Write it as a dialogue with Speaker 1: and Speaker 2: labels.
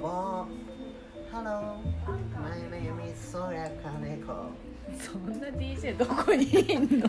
Speaker 1: ぼう Hello my name is そりゃ金子
Speaker 2: そんな DJ どこにいんの？